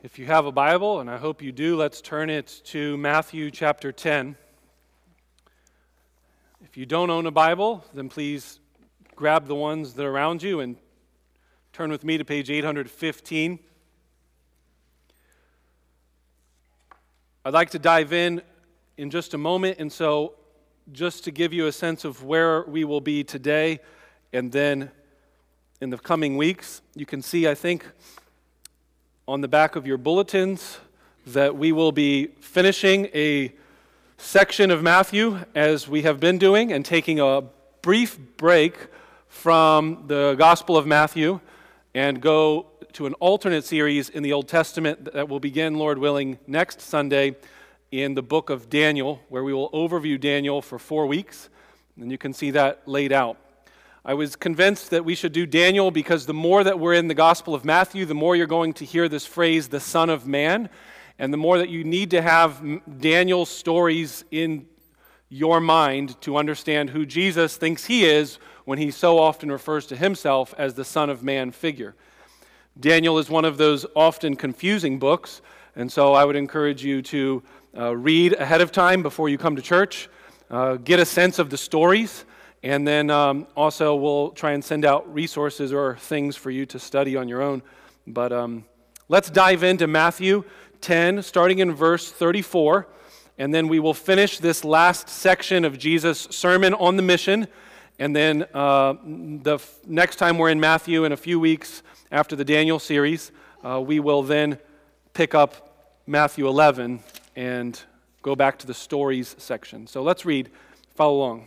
If you have a Bible, and I hope you do, let's turn it to Matthew chapter 10. If you don't own a Bible, then please grab the ones that are around you and turn with me to page 815. I'd like to dive in in just a moment, and so just to give you a sense of where we will be today and then in the coming weeks, you can see, I think, on the back of your bulletins that we will be finishing a section of Matthew as we have been doing and taking a brief break from the Gospel of Matthew and go to an alternate series in the Old Testament that will begin, Lord willing, next Sunday in the book of Daniel, where we will overview Daniel for four weeks. And you can see that laid out. I was convinced that we should do Daniel because the more that we're in the Gospel of Matthew, the more you're going to hear this phrase, the Son of Man, and the more that you need to have Daniel's stories in your mind to understand who Jesus thinks he is when he so often refers to himself as the Son of Man figure. Daniel is one of those often confusing books, and so I would encourage you to uh, read ahead of time before you come to church, uh, get a sense of the stories. And then um, also, we'll try and send out resources or things for you to study on your own. But um, let's dive into Matthew 10, starting in verse 34. And then we will finish this last section of Jesus' sermon on the mission. And then uh, the f- next time we're in Matthew in a few weeks after the Daniel series, uh, we will then pick up Matthew 11 and go back to the stories section. So let's read. Follow along.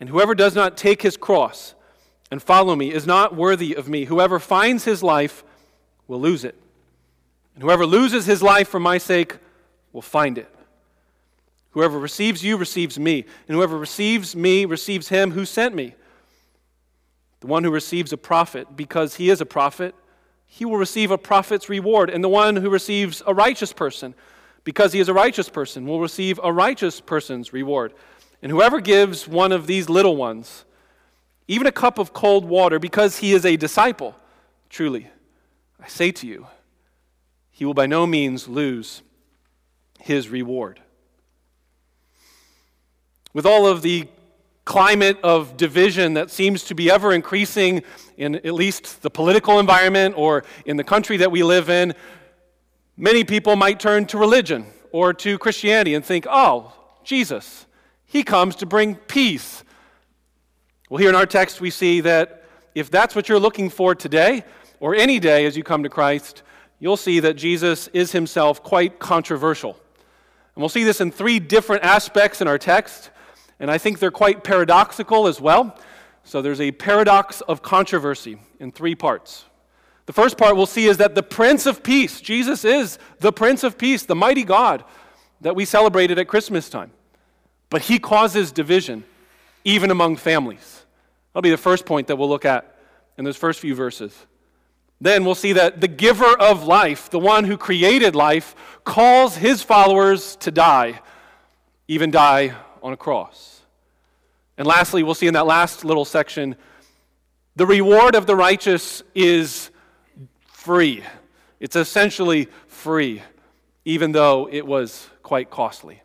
And whoever does not take his cross and follow me is not worthy of me. Whoever finds his life will lose it. And whoever loses his life for my sake will find it. Whoever receives you receives me, and whoever receives me receives him who sent me. The one who receives a prophet because he is a prophet, he will receive a prophet's reward. And the one who receives a righteous person because he is a righteous person will receive a righteous person's reward. And whoever gives one of these little ones, even a cup of cold water, because he is a disciple, truly, I say to you, he will by no means lose his reward. With all of the climate of division that seems to be ever increasing in at least the political environment or in the country that we live in, many people might turn to religion or to Christianity and think, oh, Jesus, he comes to bring peace. Well, here in our text, we see that if that's what you're looking for today, or any day as you come to Christ, you'll see that Jesus is himself quite controversial. And we'll see this in three different aspects in our text, and I think they're quite paradoxical as well. So there's a paradox of controversy in three parts. The first part we'll see is that the Prince of Peace, Jesus is the Prince of Peace, the mighty God that we celebrated at Christmas time. But he causes division, even among families. That'll be the first point that we'll look at in those first few verses. Then we'll see that the giver of life, the one who created life, calls his followers to die, even die on a cross. And lastly, we'll see in that last little section the reward of the righteous is free. It's essentially free, even though it was quite costly.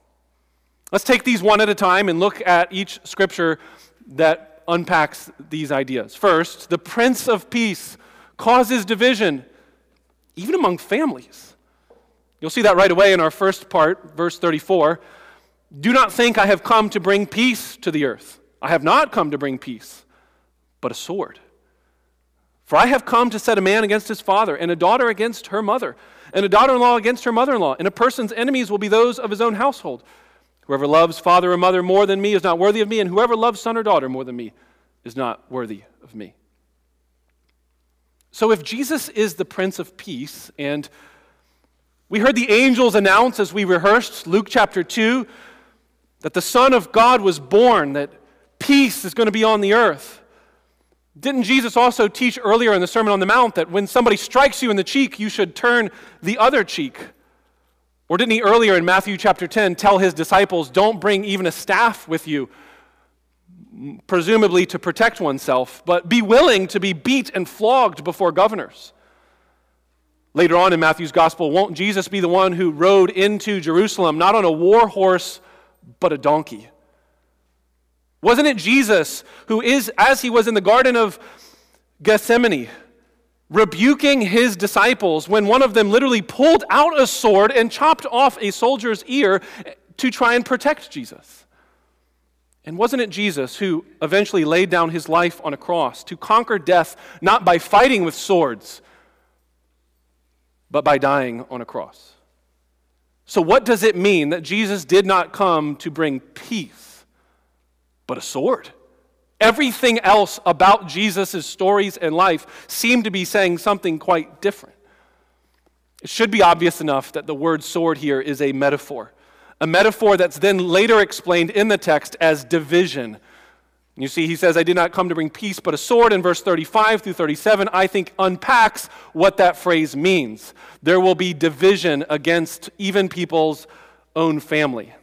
Let's take these one at a time and look at each scripture that unpacks these ideas. First, the Prince of Peace causes division, even among families. You'll see that right away in our first part, verse 34. Do not think I have come to bring peace to the earth. I have not come to bring peace, but a sword. For I have come to set a man against his father, and a daughter against her mother, and a daughter in law against her mother in law, and a person's enemies will be those of his own household. Whoever loves father or mother more than me is not worthy of me, and whoever loves son or daughter more than me is not worthy of me. So, if Jesus is the Prince of Peace, and we heard the angels announce as we rehearsed Luke chapter 2 that the Son of God was born, that peace is going to be on the earth. Didn't Jesus also teach earlier in the Sermon on the Mount that when somebody strikes you in the cheek, you should turn the other cheek? Or didn't he earlier in Matthew chapter 10 tell his disciples, don't bring even a staff with you? presumably to protect oneself, but be willing to be beat and flogged before governors. Later on in Matthew's gospel, won't Jesus be the one who rode into Jerusalem not on a war horse, but a donkey? Wasn't it Jesus who is, as he was in the Garden of Gethsemane, rebuking his disciples when one of them literally pulled out a sword and chopped off a soldier's ear to try and protect Jesus? And wasn't it Jesus who eventually laid down his life on a cross to conquer death not by fighting with swords, but by dying on a cross? So, what does it mean that Jesus did not come to bring peace, but a sword? Everything else about Jesus' stories and life seem to be saying something quite different. It should be obvious enough that the word sword here is a metaphor a metaphor that's then later explained in the text as division. You see, he says, I did not come to bring peace, but a sword in verse 35 through 37, I think unpacks what that phrase means. There will be division against even people's own family.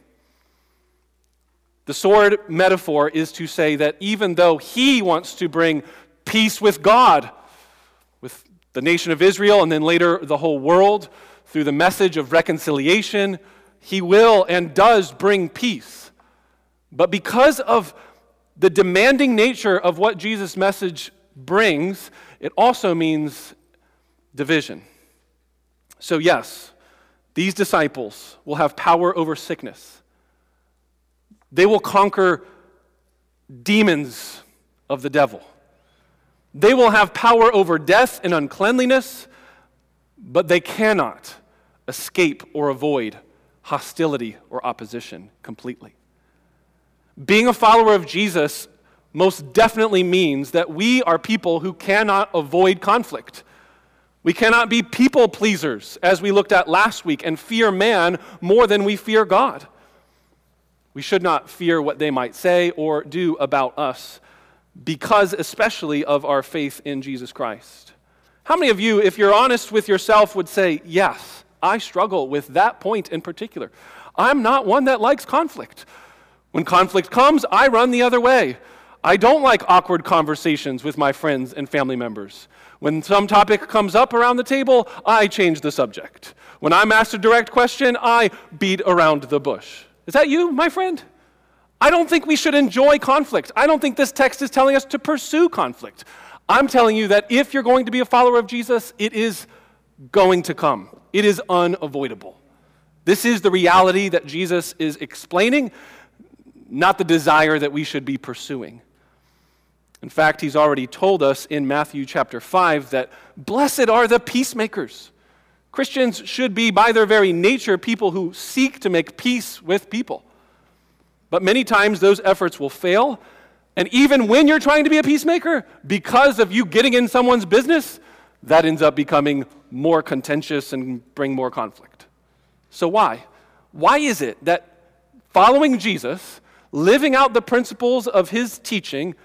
The sword metaphor is to say that even though he wants to bring peace with God, with the nation of Israel, and then later the whole world, through the message of reconciliation, he will and does bring peace. But because of the demanding nature of what Jesus' message brings, it also means division. So, yes, these disciples will have power over sickness. They will conquer demons of the devil. They will have power over death and uncleanliness, but they cannot escape or avoid hostility or opposition completely. Being a follower of Jesus most definitely means that we are people who cannot avoid conflict. We cannot be people pleasers, as we looked at last week, and fear man more than we fear God. We should not fear what they might say or do about us, because especially of our faith in Jesus Christ. How many of you, if you're honest with yourself, would say, Yes, I struggle with that point in particular. I'm not one that likes conflict. When conflict comes, I run the other way. I don't like awkward conversations with my friends and family members. When some topic comes up around the table, I change the subject. When I'm asked a direct question, I beat around the bush. Is that you, my friend? I don't think we should enjoy conflict. I don't think this text is telling us to pursue conflict. I'm telling you that if you're going to be a follower of Jesus, it is going to come. It is unavoidable. This is the reality that Jesus is explaining, not the desire that we should be pursuing. In fact, he's already told us in Matthew chapter 5 that blessed are the peacemakers. Christians should be, by their very nature, people who seek to make peace with people. But many times those efforts will fail. And even when you're trying to be a peacemaker, because of you getting in someone's business, that ends up becoming more contentious and bring more conflict. So, why? Why is it that following Jesus, living out the principles of his teaching,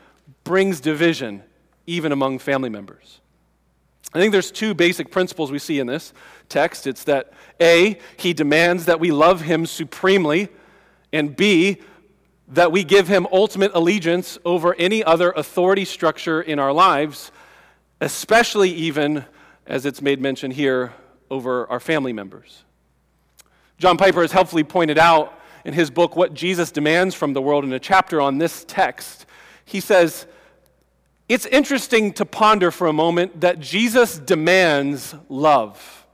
brings division even among family members? I think there's two basic principles we see in this text. It's that A, he demands that we love him supremely, and B, that we give him ultimate allegiance over any other authority structure in our lives especially even, as it's made mention here, over our family members. John Piper has helpfully pointed out in his book what Jesus demands from the world in a chapter on this text. He says, It's interesting to ponder for a moment that Jesus demands love.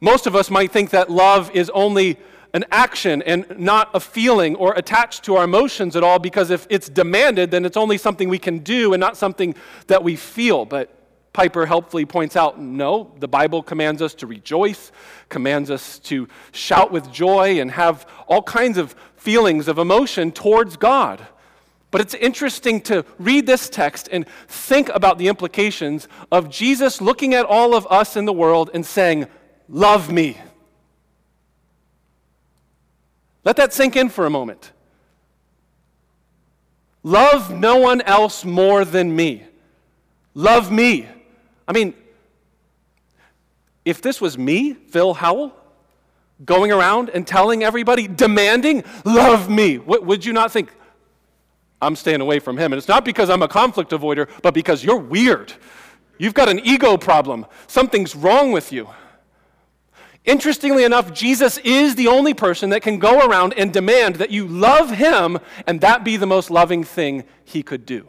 Most of us might think that love is only an action and not a feeling or attached to our emotions at all because if it's demanded, then it's only something we can do and not something that we feel. But Piper helpfully points out no, the Bible commands us to rejoice, commands us to shout with joy and have all kinds of feelings of emotion towards God. But it's interesting to read this text and think about the implications of Jesus looking at all of us in the world and saying, Love me. Let that sink in for a moment. Love no one else more than me. Love me. I mean, if this was me, Phil Howell, going around and telling everybody, demanding, love me, what, would you not think? I'm staying away from him. And it's not because I'm a conflict avoider, but because you're weird. You've got an ego problem. Something's wrong with you. Interestingly enough, Jesus is the only person that can go around and demand that you love him and that be the most loving thing he could do.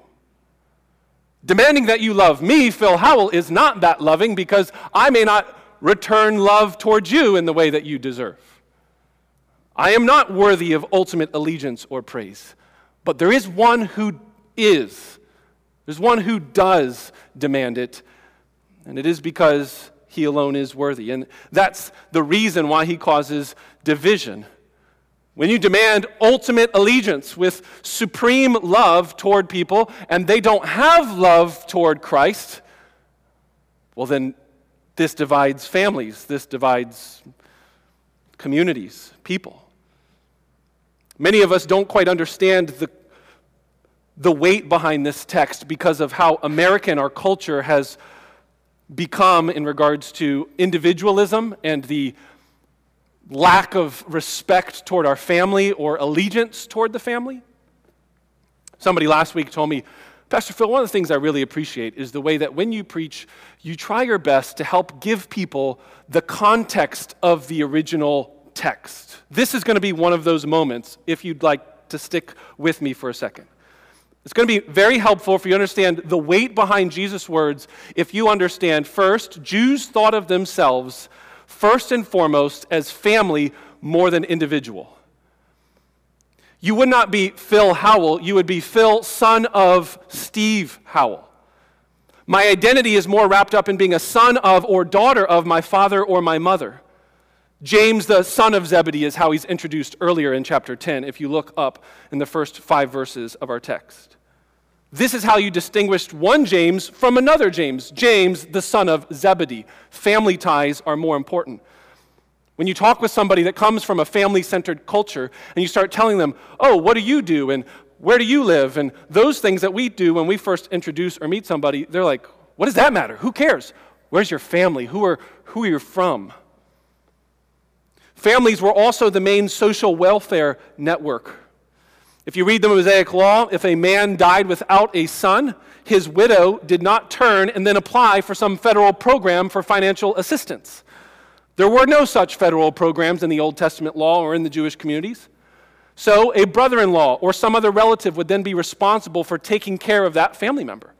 Demanding that you love me, Phil Howell, is not that loving because I may not return love towards you in the way that you deserve. I am not worthy of ultimate allegiance or praise, but there is one who is. There's one who does demand it, and it is because he alone is worthy. And that's the reason why he causes division. When you demand ultimate allegiance with supreme love toward people and they don't have love toward Christ, well, then this divides families, this divides communities, people. Many of us don't quite understand the, the weight behind this text because of how American our culture has become in regards to individualism and the lack of respect toward our family or allegiance toward the family. Somebody last week told me, Pastor Phil, one of the things I really appreciate is the way that when you preach, you try your best to help give people the context of the original text. This is going to be one of those moments, if you'd like to stick with me for a second. It's going to be very helpful for you to understand the weight behind Jesus' words if you understand first, Jews thought of themselves first and foremost as family more than individual. You would not be Phil Howell, you would be Phil, son of Steve Howell. My identity is more wrapped up in being a son of or daughter of my father or my mother. James, the son of Zebedee, is how he's introduced earlier in chapter 10, if you look up in the first five verses of our text. This is how you distinguished one James from another James, James, the son of Zebedee. Family ties are more important. When you talk with somebody that comes from a family centered culture and you start telling them, oh, what do you do? And where do you live? And those things that we do when we first introduce or meet somebody, they're like, what does that matter? Who cares? Where's your family? Who are, who are you from? Families were also the main social welfare network if you read the Mosaic Law, if a man died without a son, his widow did not turn and then apply for some federal program for financial assistance. There were no such federal programs in the Old Testament law or in the Jewish communities. So a brother in law or some other relative would then be responsible for taking care of that family member.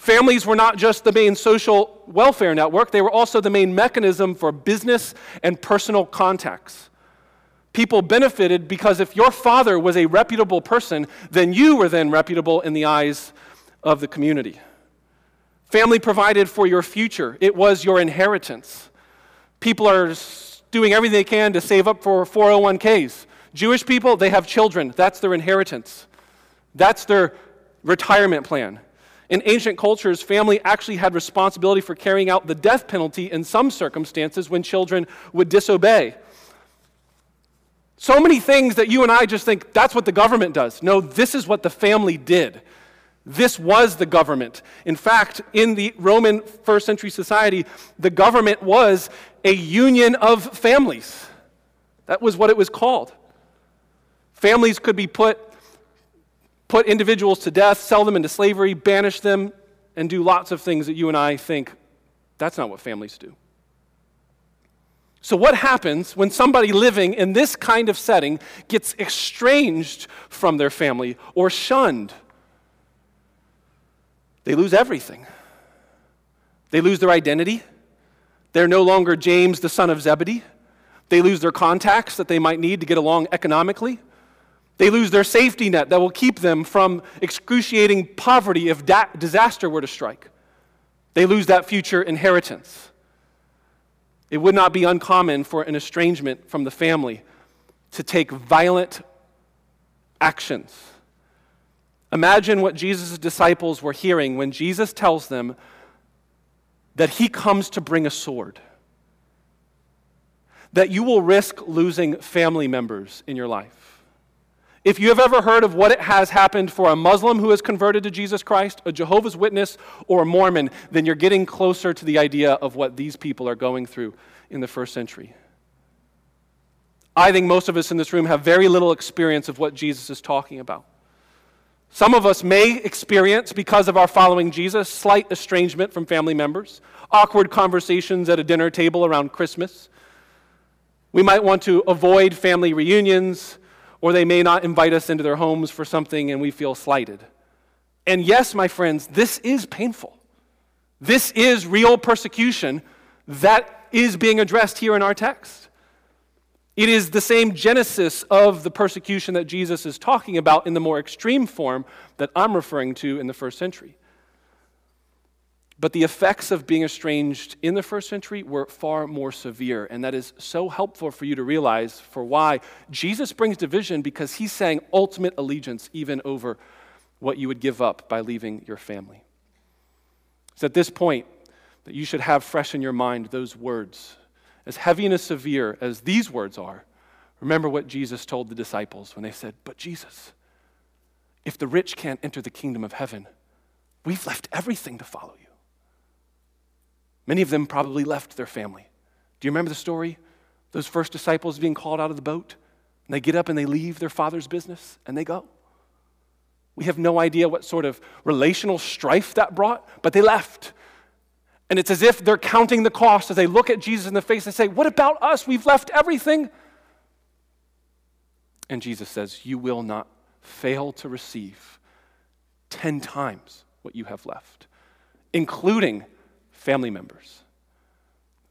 Families were not just the main social welfare network, they were also the main mechanism for business and personal contacts people benefited because if your father was a reputable person, then you were then reputable in the eyes of the community. Family provided for your future, it was your inheritance. People are doing everything they can to save up for 401ks. Jewish people, they have children, that's their inheritance, that's their retirement plan. In ancient cultures, family actually had responsibility for carrying out the death penalty in some circumstances when children would disobey. So many things that you and I just think that's what the government does. No, this is what the family did. This was the government. In fact, in the Roman first century society, the government was a union of families. That was what it was called. Families could be put, put individuals to death, sell them into slavery, banish them, and do lots of things that you and I think that's not what families do. So, what happens when somebody living in this kind of setting gets estranged from their family or shunned? They lose everything. They lose their identity. They're no longer James, the son of Zebedee. They lose their contacts that they might need to get along economically. They lose their safety net that will keep them from excruciating poverty if da- disaster were to strike. They lose that future inheritance. It would not be uncommon for an estrangement from the family to take violent actions Imagine what Jesus' disciples were hearing when Jesus tells them that he comes to bring a sword, that you will risk losing family members in your life. If you have ever heard of what it has happened for a Muslim who has converted to Jesus Christ, a Jehovah's Witness, or a Mormon, then you're getting closer to the idea of what these people are going through in the first century. I think most of us in this room have very little experience of what Jesus is talking about. Some of us may experience, because of our following Jesus, slight estrangement from family members, awkward conversations at a dinner table around Christmas. We might want to avoid family reunions or they may not invite us into their homes for something and we feel slighted. And yes, my friends, this is painful. This is real persecution that is being addressed here in our text. It is the same genesis of the persecution that Jesus is talking about in the more extreme form that I'm referring to in the first century. But the effects of being estranged in the first century were far more severe. And that is so helpful for you to realize for why Jesus brings division because he's saying ultimate allegiance even over what you would give up by leaving your family. It's at this point that you should have fresh in your mind those words. As heavy and as severe as these words are, remember what Jesus told the disciples when they said, But Jesus, if the rich can't enter the kingdom of heaven, we've left everything to follow you. Many of them probably left their family. Do you remember the story? Those first disciples being called out of the boat? And they get up and they leave their father's business and they go. We have no idea what sort of relational strife that brought, but they left. And it's as if they're counting the cost as they look at Jesus in the face and say, What about us? We've left everything. And Jesus says, You will not fail to receive 10 times what you have left, including family members.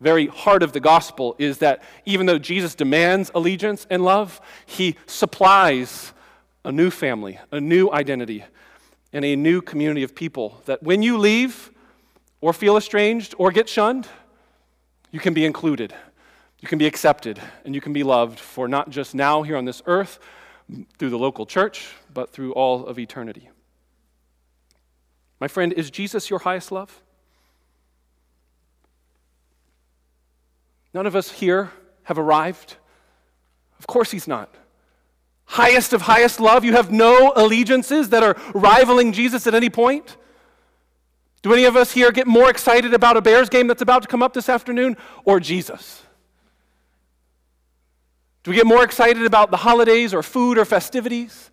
Very heart of the gospel is that even though Jesus demands allegiance and love, he supplies a new family, a new identity, and a new community of people that when you leave or feel estranged or get shunned, you can be included, you can be accepted, and you can be loved for not just now here on this earth through the local church, but through all of eternity. My friend, is Jesus your highest love? None of us here have arrived. Of course, he's not. Highest of highest love, you have no allegiances that are rivaling Jesus at any point. Do any of us here get more excited about a Bears game that's about to come up this afternoon or Jesus? Do we get more excited about the holidays or food or festivities?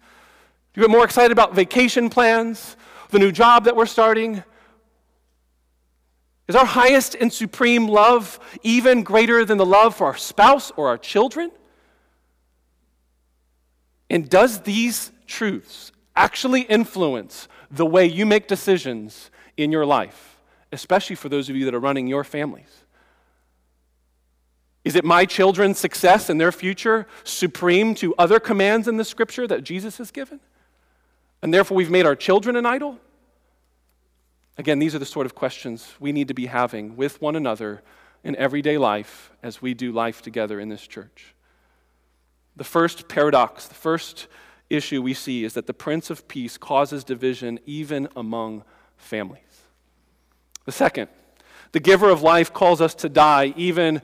Do we get more excited about vacation plans, the new job that we're starting? Is our highest and supreme love even greater than the love for our spouse or our children? And does these truths actually influence the way you make decisions in your life, especially for those of you that are running your families? Is it my children's success and their future supreme to other commands in the scripture that Jesus has given? And therefore, we've made our children an idol? Again, these are the sort of questions we need to be having with one another in everyday life as we do life together in this church. The first paradox, the first issue we see is that the Prince of Peace causes division even among families. The second, the giver of life calls us to die even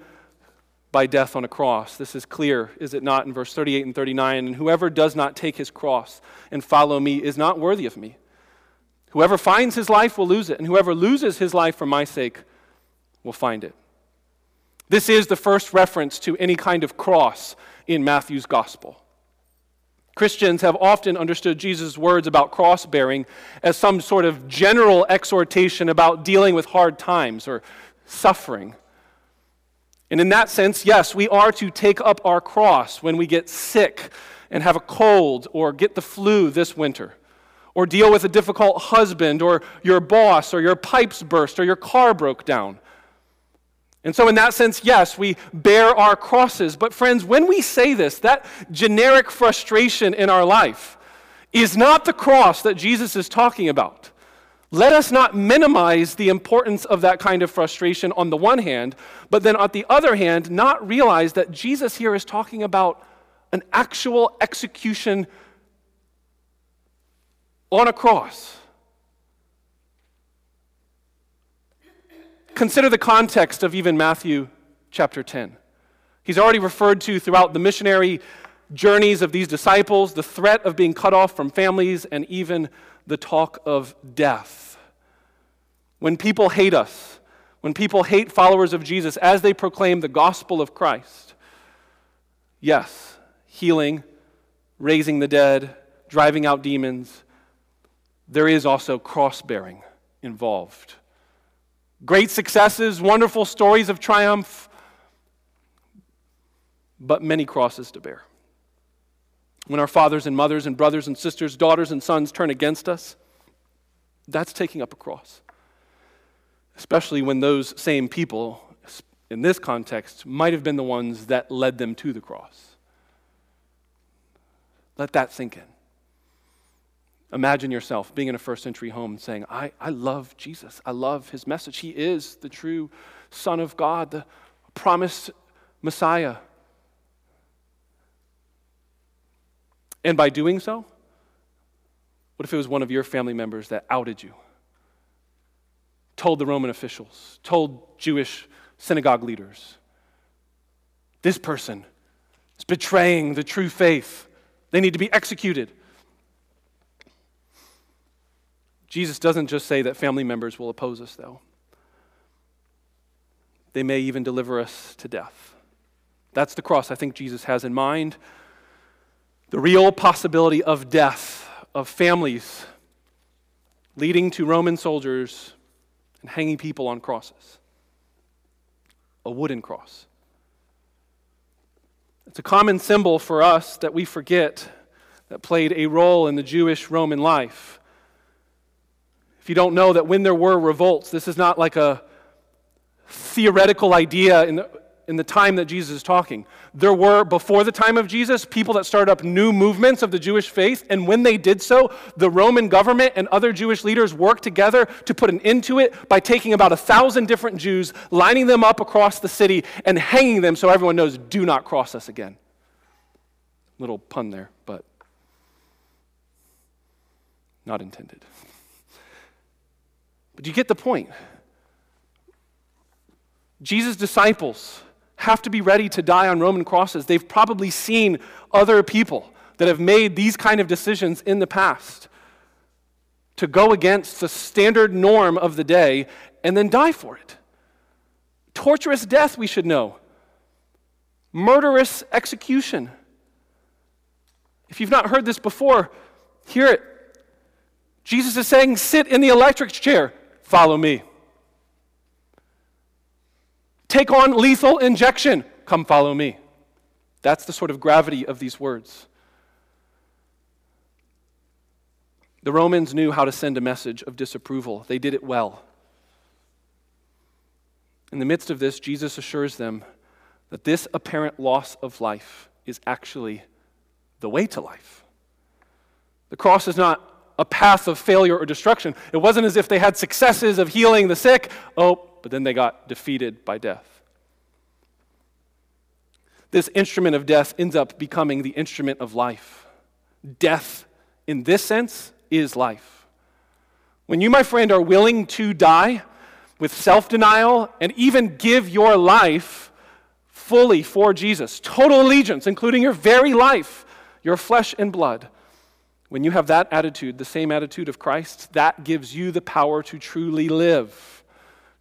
by death on a cross. This is clear, is it not, in verse 38 and 39? And whoever does not take his cross and follow me is not worthy of me. Whoever finds his life will lose it, and whoever loses his life for my sake will find it. This is the first reference to any kind of cross in Matthew's gospel. Christians have often understood Jesus' words about cross bearing as some sort of general exhortation about dealing with hard times or suffering. And in that sense, yes, we are to take up our cross when we get sick and have a cold or get the flu this winter or deal with a difficult husband, or your boss, or your pipes burst, or your car broke down. And so, in that sense, yes, we bear our crosses. But, friends, when we say this, that generic frustration in our life is not the cross that Jesus is talking about. Let us not minimize the importance of that kind of frustration on the one hand, but then on the other hand, not realize that Jesus here is talking about an actual execution on a cross. Consider the context of even Matthew chapter 10. He's already referred to throughout the missionary journeys of these disciples the threat of being cut off from families and even the talk of death. When people hate us, when people hate followers of Jesus as they proclaim the gospel of Christ, yes, healing, raising the dead, driving out demons, there is also cross bearing involved. Great successes, wonderful stories of triumph, but many crosses to bear. When our fathers and mothers and brothers and sisters, daughters and sons turn against us, that's taking up a cross. Especially when those same people, in this context, might have been the ones that led them to the cross. Let that sink in. Imagine yourself being in a first century home saying, I, I love Jesus. I love his message. He is the true Son of God, the promised Messiah. And by doing so, what if it was one of your family members that outed you, told the Roman officials, told Jewish synagogue leaders, this person is betraying the true faith? They need to be executed. Jesus doesn't just say that family members will oppose us, though. They may even deliver us to death. That's the cross I think Jesus has in mind. The real possibility of death, of families leading to Roman soldiers and hanging people on crosses. A wooden cross. It's a common symbol for us that we forget that played a role in the Jewish Roman life. If you don't know that when there were revolts, this is not like a theoretical idea in the, in the time that Jesus is talking. There were, before the time of Jesus, people that started up new movements of the Jewish faith, and when they did so, the Roman government and other Jewish leaders worked together to put an end to it by taking about a thousand different Jews, lining them up across the city, and hanging them so everyone knows, do not cross us again. Little pun there, but not intended. But you get the point. Jesus' disciples have to be ready to die on Roman crosses. They've probably seen other people that have made these kind of decisions in the past to go against the standard norm of the day and then die for it. Torturous death, we should know. Murderous execution. If you've not heard this before, hear it. Jesus is saying, sit in the electric chair. Follow me. Take on lethal injection. Come follow me. That's the sort of gravity of these words. The Romans knew how to send a message of disapproval, they did it well. In the midst of this, Jesus assures them that this apparent loss of life is actually the way to life. The cross is not a path of failure or destruction. It wasn't as if they had successes of healing the sick, oh, but then they got defeated by death. This instrument of death ends up becoming the instrument of life. Death, in this sense, is life. When you, my friend, are willing to die with self denial and even give your life fully for Jesus, total allegiance, including your very life, your flesh and blood, when you have that attitude, the same attitude of Christ, that gives you the power to truly live,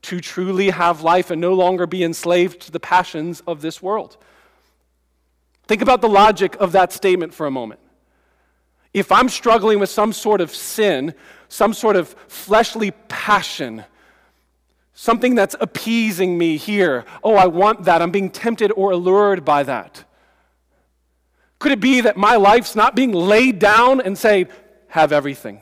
to truly have life and no longer be enslaved to the passions of this world. Think about the logic of that statement for a moment. If I'm struggling with some sort of sin, some sort of fleshly passion, something that's appeasing me here, oh, I want that, I'm being tempted or allured by that could it be that my life's not being laid down and say, have everything?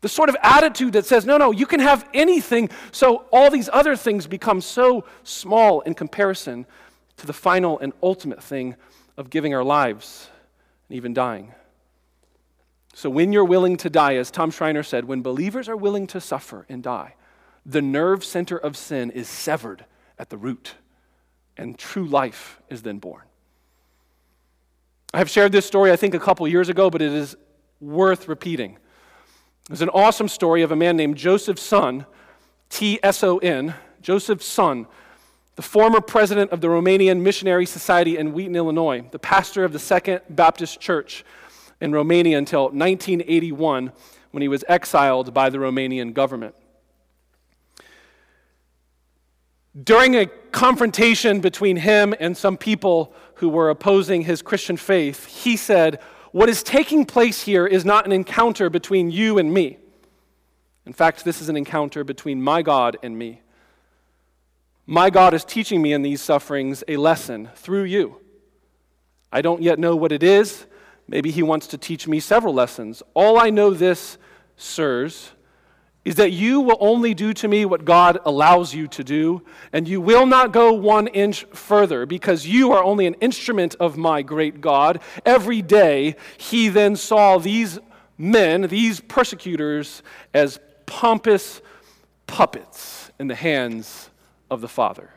The sort of attitude that says, no, no, you can have anything, so all these other things become so small in comparison to the final and ultimate thing of giving our lives and even dying. So, when you're willing to die, as Tom Schreiner said, when believers are willing to suffer and die, the nerve center of sin is severed at the root, and true life is then born. I have shared this story, I think, a couple years ago, but it is worth repeating. There's an awesome story of a man named Joseph Tson, T S O N, Joseph Tson, the former president of the Romanian Missionary Society in Wheaton, Illinois, the pastor of the Second Baptist Church in Romania until 1981 when he was exiled by the Romanian government. During a confrontation between him and some people who were opposing his Christian faith, he said, What is taking place here is not an encounter between you and me. In fact, this is an encounter between my God and me. My God is teaching me in these sufferings a lesson through you. I don't yet know what it is. Maybe he wants to teach me several lessons. All I know this, sirs, is that you will only do to me what God allows you to do, and you will not go one inch further because you are only an instrument of my great God. Every day he then saw these men, these persecutors, as pompous puppets in the hands of the Father.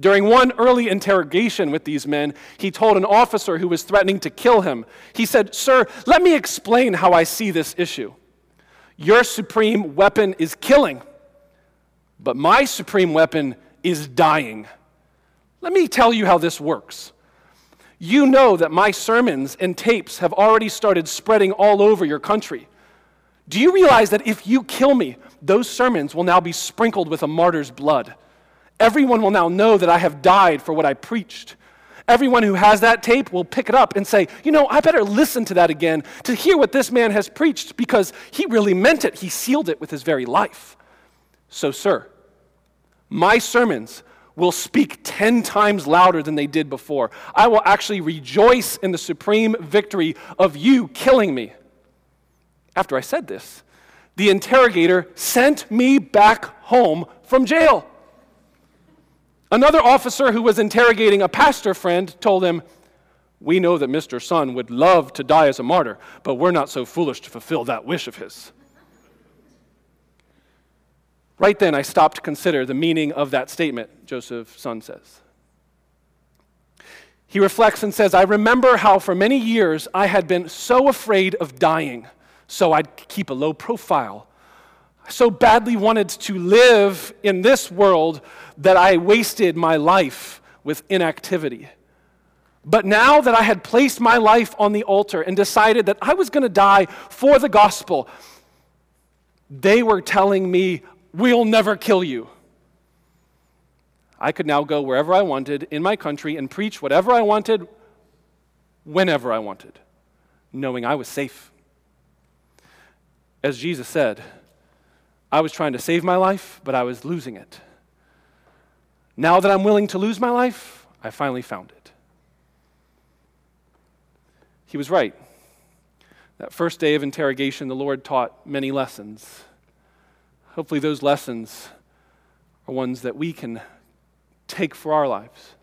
During one early interrogation with these men, he told an officer who was threatening to kill him, he said, Sir, let me explain how I see this issue. Your supreme weapon is killing, but my supreme weapon is dying. Let me tell you how this works. You know that my sermons and tapes have already started spreading all over your country. Do you realize that if you kill me, those sermons will now be sprinkled with a martyr's blood? Everyone will now know that I have died for what I preached. Everyone who has that tape will pick it up and say, you know, I better listen to that again to hear what this man has preached because he really meant it. He sealed it with his very life. So, sir, my sermons will speak 10 times louder than they did before. I will actually rejoice in the supreme victory of you killing me. After I said this, the interrogator sent me back home from jail. Another officer who was interrogating a pastor friend told him, We know that Mr. Tson would love to die as a martyr, but we're not so foolish to fulfill that wish of his. Right then, I stopped to consider the meaning of that statement, Joseph Tson says. He reflects and says, I remember how for many years I had been so afraid of dying, so I'd keep a low profile so badly wanted to live in this world that I wasted my life with inactivity. But now that I had placed my life on the altar and decided that I was going to die for the gospel, they were telling me, We'll never kill you. I could now go wherever I wanted in my country and preach whatever I wanted, whenever I wanted, knowing I was safe. As Jesus said, I was trying to save my life, but I was losing it. Now that I'm willing to lose my life, I finally found it. He was right. That first day of interrogation, the Lord taught many lessons. Hopefully, those lessons are ones that we can take for our lives.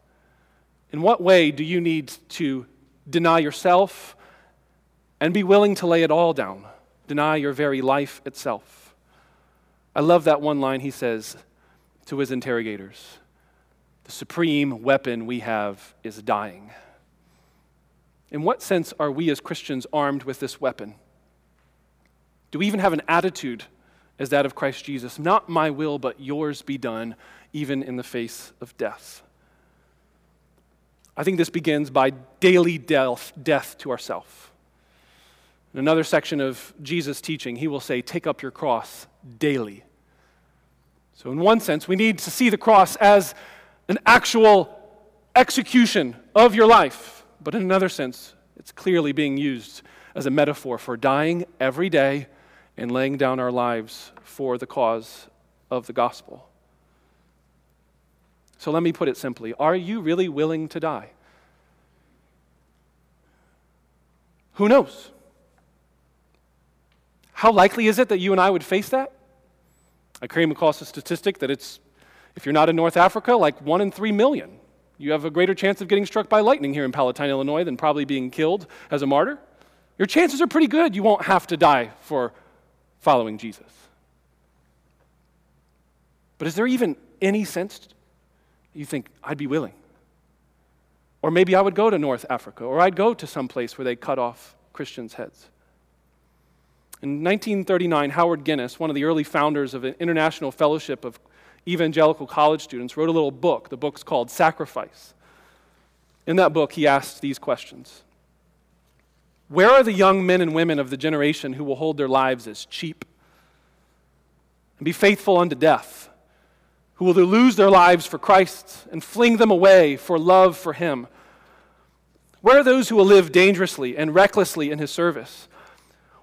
In what way do you need to deny yourself and be willing to lay it all down? Deny your very life itself. I love that one line he says to his interrogators The supreme weapon we have is dying. In what sense are we as Christians armed with this weapon? Do we even have an attitude as that of Christ Jesus? Not my will, but yours be done, even in the face of death. I think this begins by daily death, death to ourself. In another section of Jesus' teaching, he will say, Take up your cross daily so, in one sense, we need to see the cross as an actual execution of your life. But in another sense, it's clearly being used as a metaphor for dying every day and laying down our lives for the cause of the gospel. So let me put it simply Are you really willing to die? Who knows? How likely is it that you and I would face that? I came across a statistic that it's, if you're not in North Africa, like one in three million. You have a greater chance of getting struck by lightning here in Palatine, Illinois, than probably being killed as a martyr. Your chances are pretty good you won't have to die for following Jesus. But is there even any sense you think I'd be willing? Or maybe I would go to North Africa, or I'd go to some place where they cut off Christians' heads. In 1939, Howard Guinness, one of the early founders of an international fellowship of evangelical college students, wrote a little book. The book's called Sacrifice. In that book, he asked these questions Where are the young men and women of the generation who will hold their lives as cheap and be faithful unto death? Who will lose their lives for Christ and fling them away for love for Him? Where are those who will live dangerously and recklessly in His service?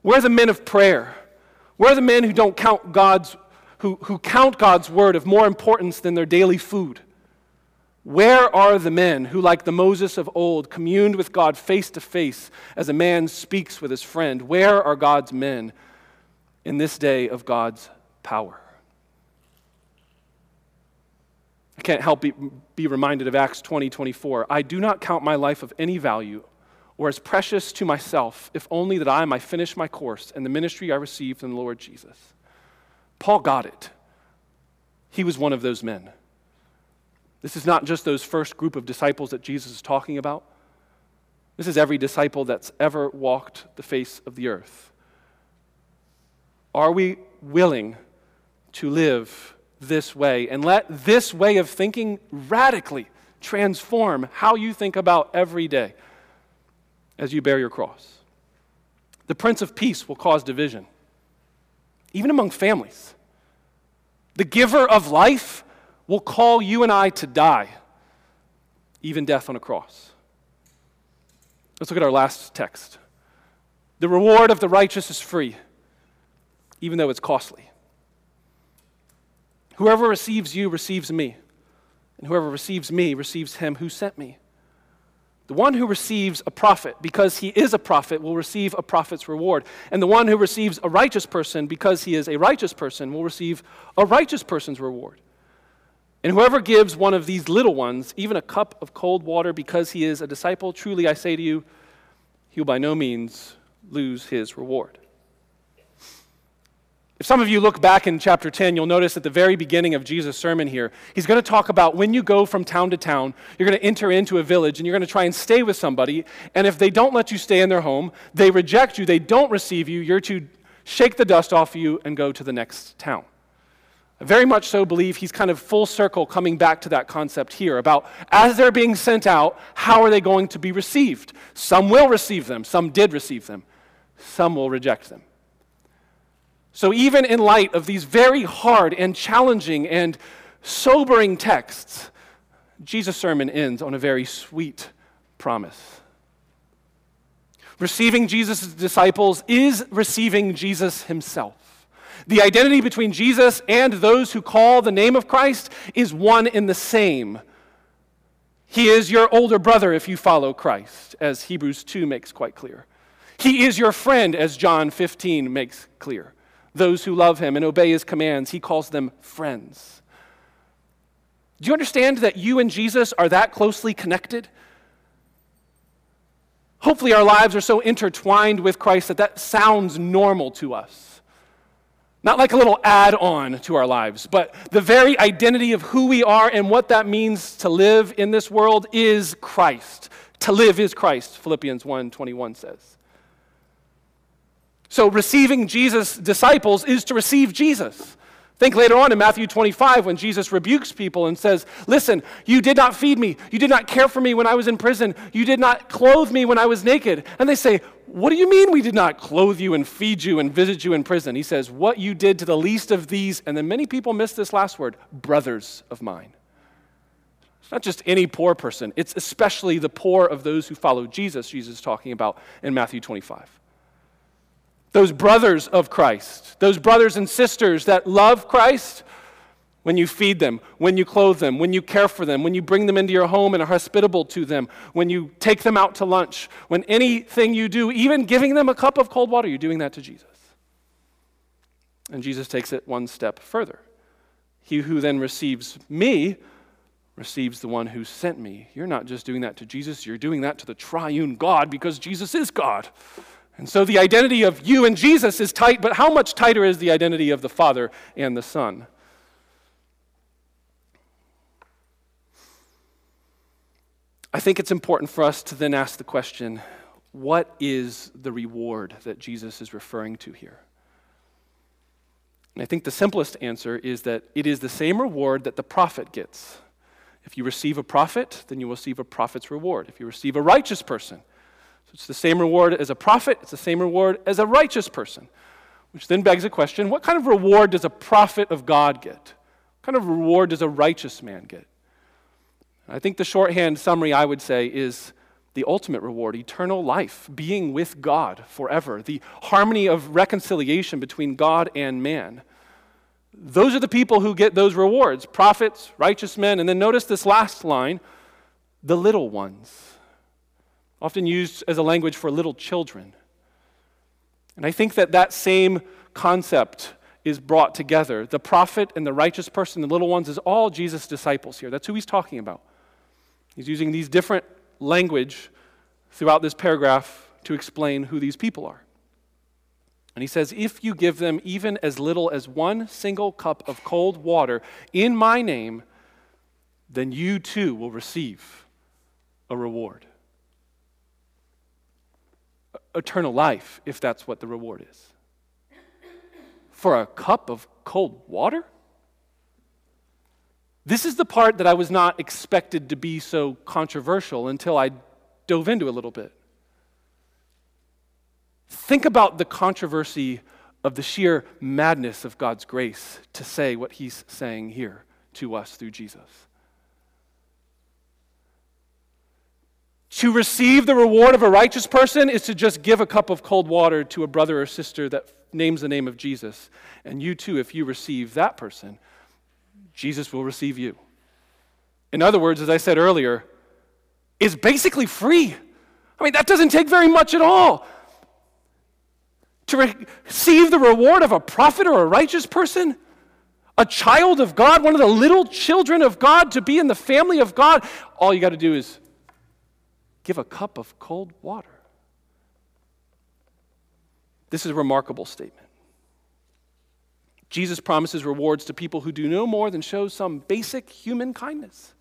Where are the men of prayer? Where are the men who don't count God's who, who count God's word of more importance than their daily food? Where are the men who, like the Moses of old, communed with God face to face as a man speaks with his friend? Where are God's men in this day of God's power? I can't help be, be reminded of Acts 20 24. I do not count my life of any value or as precious to myself, if only that I might finish my course and the ministry I received from the Lord Jesus. Paul got it. He was one of those men. This is not just those first group of disciples that Jesus is talking about. This is every disciple that's ever walked the face of the earth. Are we willing to live this way and let this way of thinking radically transform how you think about every day? As you bear your cross. The Prince of Peace will cause division, even among families. The giver of life will call you and I to die, even death on a cross. Let's look at our last text. The reward of the righteous is free, even though it's costly. Whoever receives you receives me, and whoever receives me receives him who sent me. The one who receives a prophet because he is a prophet will receive a prophet's reward. And the one who receives a righteous person because he is a righteous person will receive a righteous person's reward. And whoever gives one of these little ones even a cup of cold water because he is a disciple, truly I say to you, he will by no means lose his reward. If some of you look back in chapter 10, you'll notice at the very beginning of Jesus' sermon here, he's going to talk about when you go from town to town, you're going to enter into a village and you're going to try and stay with somebody. And if they don't let you stay in their home, they reject you, they don't receive you, you're to shake the dust off you and go to the next town. I very much so believe he's kind of full circle coming back to that concept here about as they're being sent out, how are they going to be received? Some will receive them, some did receive them, some will reject them. So, even in light of these very hard and challenging and sobering texts, Jesus' sermon ends on a very sweet promise. Receiving Jesus' disciples is receiving Jesus himself. The identity between Jesus and those who call the name of Christ is one and the same. He is your older brother if you follow Christ, as Hebrews 2 makes quite clear. He is your friend, as John 15 makes clear those who love him and obey his commands. He calls them friends. Do you understand that you and Jesus are that closely connected? Hopefully, our lives are so intertwined with Christ that that sounds normal to us. Not like a little add on to our lives, but the very identity of who we are and what that means to live in this world is Christ. To live is Christ, Philippians 1 21 says. So, receiving Jesus' disciples is to receive Jesus. Think later on in Matthew 25 when Jesus rebukes people and says, Listen, you did not feed me. You did not care for me when I was in prison. You did not clothe me when I was naked. And they say, What do you mean we did not clothe you and feed you and visit you in prison? He says, What you did to the least of these, and then many people miss this last word, brothers of mine. It's not just any poor person, it's especially the poor of those who follow Jesus, Jesus is talking about in Matthew 25 those brothers of Christ, those brothers and sisters that love Christ, when you feed them, when you clothe them, when you care for them, when you bring them into your home and are hospitable to them, when you take them out to lunch, when anything you do, even giving them a cup of cold water, you're doing that to Jesus. And Jesus takes it one step further. He who then receives me receives the one who sent me. You're not just doing that to Jesus, you're doing that to the triune God because Jesus is God. And so the identity of you and Jesus is tight, but how much tighter is the identity of the Father and the Son? I think it's important for us to then ask the question what is the reward that Jesus is referring to here? And I think the simplest answer is that it is the same reward that the prophet gets. If you receive a prophet, then you will receive a prophet's reward. If you receive a righteous person, so it's the same reward as a prophet, it's the same reward as a righteous person. Which then begs a question what kind of reward does a prophet of God get? What kind of reward does a righteous man get? I think the shorthand summary I would say is the ultimate reward, eternal life, being with God forever, the harmony of reconciliation between God and man. Those are the people who get those rewards prophets, righteous men. And then notice this last line the little ones, often used as a language for little children. And I think that that same concept is brought together. The prophet and the righteous person, the little ones, is all Jesus' disciples here. That's who he's talking about. He's using these different language throughout this paragraph to explain who these people are. And he says, If you give them even as little as one single cup of cold water in my name, then you too will receive a reward. Eternal life, if that's what the reward is. For a cup of cold water? This is the part that I was not expected to be so controversial until I dove into a little bit. Think about the controversy of the sheer madness of God's grace to say what he's saying here to us through Jesus. To receive the reward of a righteous person is to just give a cup of cold water to a brother or sister that names the name of Jesus. And you too, if you receive that person, Jesus will receive you. In other words, as I said earlier, is basically free. I mean, that doesn't take very much at all. To receive the reward of a prophet or a righteous person, a child of God, one of the little children of God, to be in the family of God, all you got to do is give a cup of cold water. This is a remarkable statement. Jesus promises rewards to people who do no more than show some basic human kindness.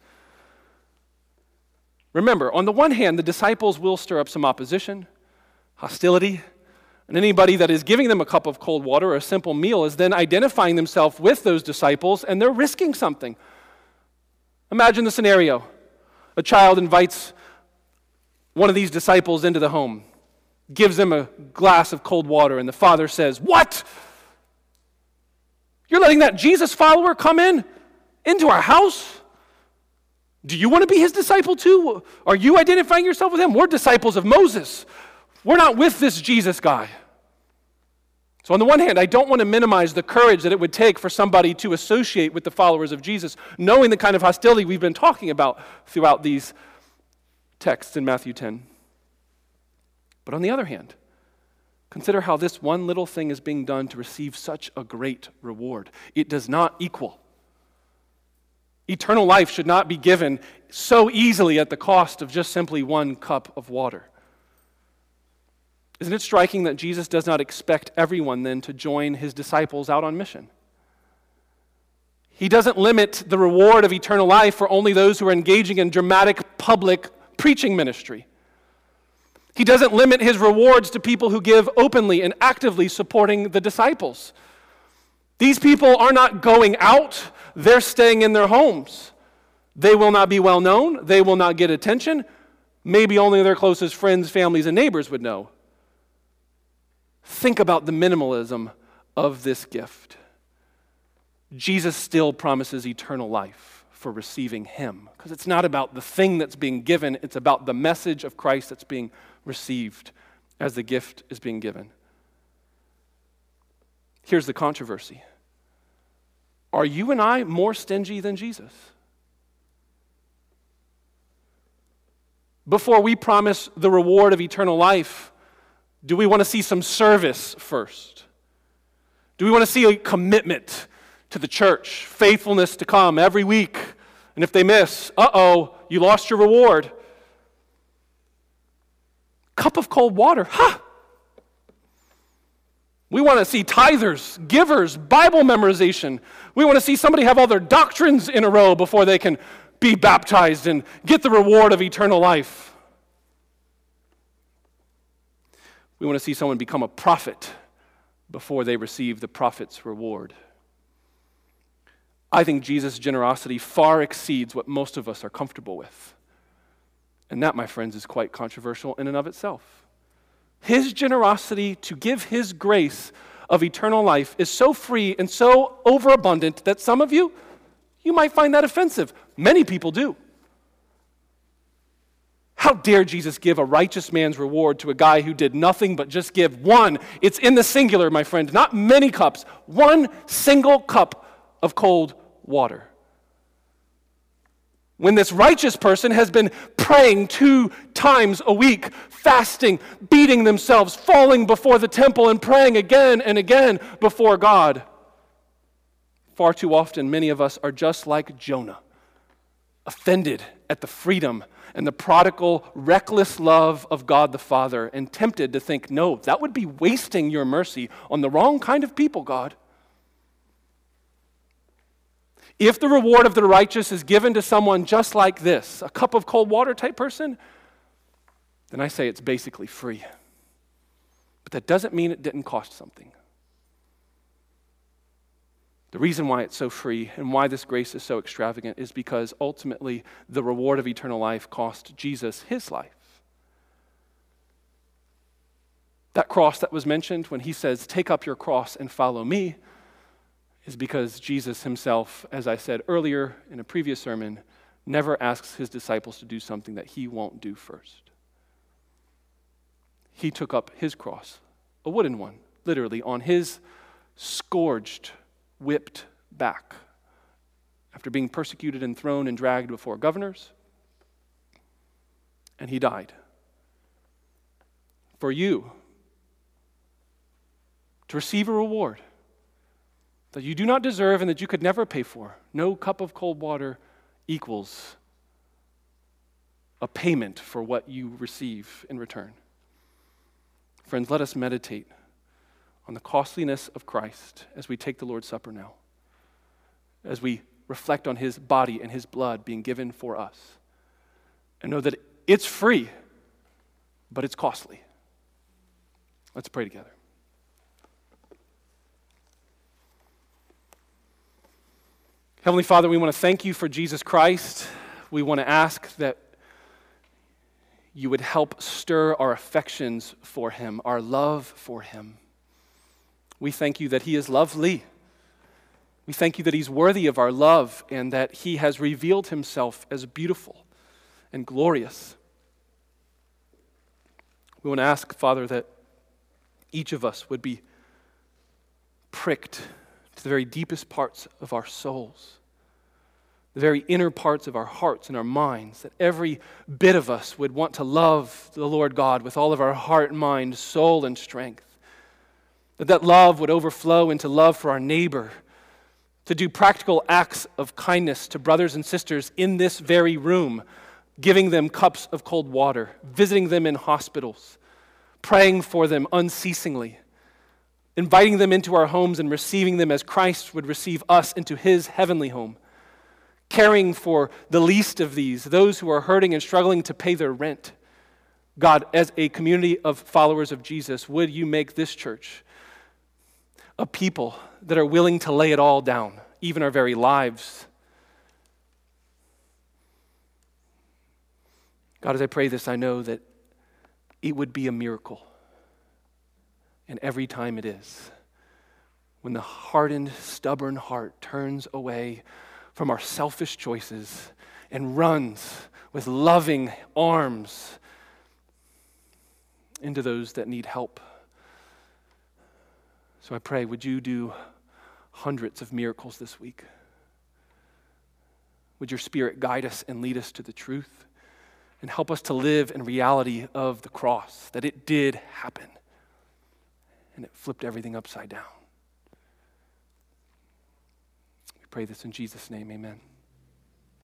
Remember, on the one hand, the disciples will stir up some opposition, hostility, and anybody that is giving them a cup of cold water or a simple meal is then identifying themselves with those disciples and they're risking something. Imagine the scenario a child invites one of these disciples into the home, gives them a glass of cold water, and the father says, What? You're letting that Jesus follower come in into our house? Do you want to be his disciple too? Are you identifying yourself with him? We're disciples of Moses. We're not with this Jesus guy. So, on the one hand, I don't want to minimize the courage that it would take for somebody to associate with the followers of Jesus, knowing the kind of hostility we've been talking about throughout these texts in Matthew 10. But on the other hand, Consider how this one little thing is being done to receive such a great reward. It does not equal. Eternal life should not be given so easily at the cost of just simply one cup of water. Isn't it striking that Jesus does not expect everyone then to join his disciples out on mission? He doesn't limit the reward of eternal life for only those who are engaging in dramatic public preaching ministry. He doesn't limit his rewards to people who give openly and actively supporting the disciples. These people are not going out, they're staying in their homes. They will not be well known, they will not get attention. Maybe only their closest friends, families, and neighbors would know. Think about the minimalism of this gift. Jesus still promises eternal life for receiving Him because it's not about the thing that's being given, it's about the message of Christ that's being received as the gift is being given. Here's the controversy Are you and I more stingy than Jesus? Before we promise the reward of eternal life, do we want to see some service first? Do we want to see a commitment to the church, faithfulness to come every week? And if they miss, uh oh, you lost your reward cup of cold water. Ha! We want to see tithers, givers, Bible memorization. We want to see somebody have all their doctrines in a row before they can be baptized and get the reward of eternal life. We want to see someone become a prophet before they receive the prophet's reward. I think Jesus' generosity far exceeds what most of us are comfortable with. And that, my friends, is quite controversial in and of itself. His generosity to give His grace of eternal life is so free and so overabundant that some of you, you might find that offensive. Many people do. How dare Jesus give a righteous man's reward to a guy who did nothing but just give one? It's in the singular, my friend, not many cups, one single cup of cold water. When this righteous person has been praying two times a week, fasting, beating themselves, falling before the temple, and praying again and again before God. Far too often, many of us are just like Jonah, offended at the freedom and the prodigal, reckless love of God the Father, and tempted to think, no, that would be wasting your mercy on the wrong kind of people, God. If the reward of the righteous is given to someone just like this, a cup of cold water type person, then I say it's basically free. But that doesn't mean it didn't cost something. The reason why it's so free and why this grace is so extravagant is because ultimately the reward of eternal life cost Jesus his life. That cross that was mentioned when he says, Take up your cross and follow me, is because Jesus himself, as I said earlier in a previous sermon, never asks his disciples to do something that he won't do first. He took up his cross, a wooden one, literally, on his scourged, whipped back after being persecuted and thrown and dragged before governors. And he died. For you to receive a reward that you do not deserve and that you could never pay for. No cup of cold water equals a payment for what you receive in return. Friends, let us meditate on the costliness of Christ as we take the Lord's Supper now, as we reflect on his body and his blood being given for us, and know that it's free, but it's costly. Let's pray together. Heavenly Father, we want to thank you for Jesus Christ. We want to ask that you would help stir our affections for him, our love for him. We thank you that he is lovely. We thank you that he's worthy of our love and that he has revealed himself as beautiful and glorious. We want to ask, Father, that each of us would be pricked to the very deepest parts of our souls, the very inner parts of our hearts and our minds, that every bit of us would want to love the Lord God with all of our heart, mind, soul, and strength. That that love would overflow into love for our neighbor, to do practical acts of kindness to brothers and sisters in this very room, giving them cups of cold water, visiting them in hospitals, praying for them unceasingly inviting them into our homes and receiving them as Christ would receive us into his heavenly home, caring for the least of these, those who are hurting and struggling to pay their rent. God, as a community of followers of Jesus, would you make this church a people that are willing to lay it all down, even our very lives? God, as I pray this, I know that it would be a miracle and every time it is. When the hardened, stubborn heart turns away from our selfish choices and runs with loving arms into those that need help. So I pray, would you do hundreds of miracles this week? Would your spirit guide us and lead us to the truth and help us to live in reality of the cross, that it did happen and it flipped everything upside down. We pray this in Jesus' name, amen.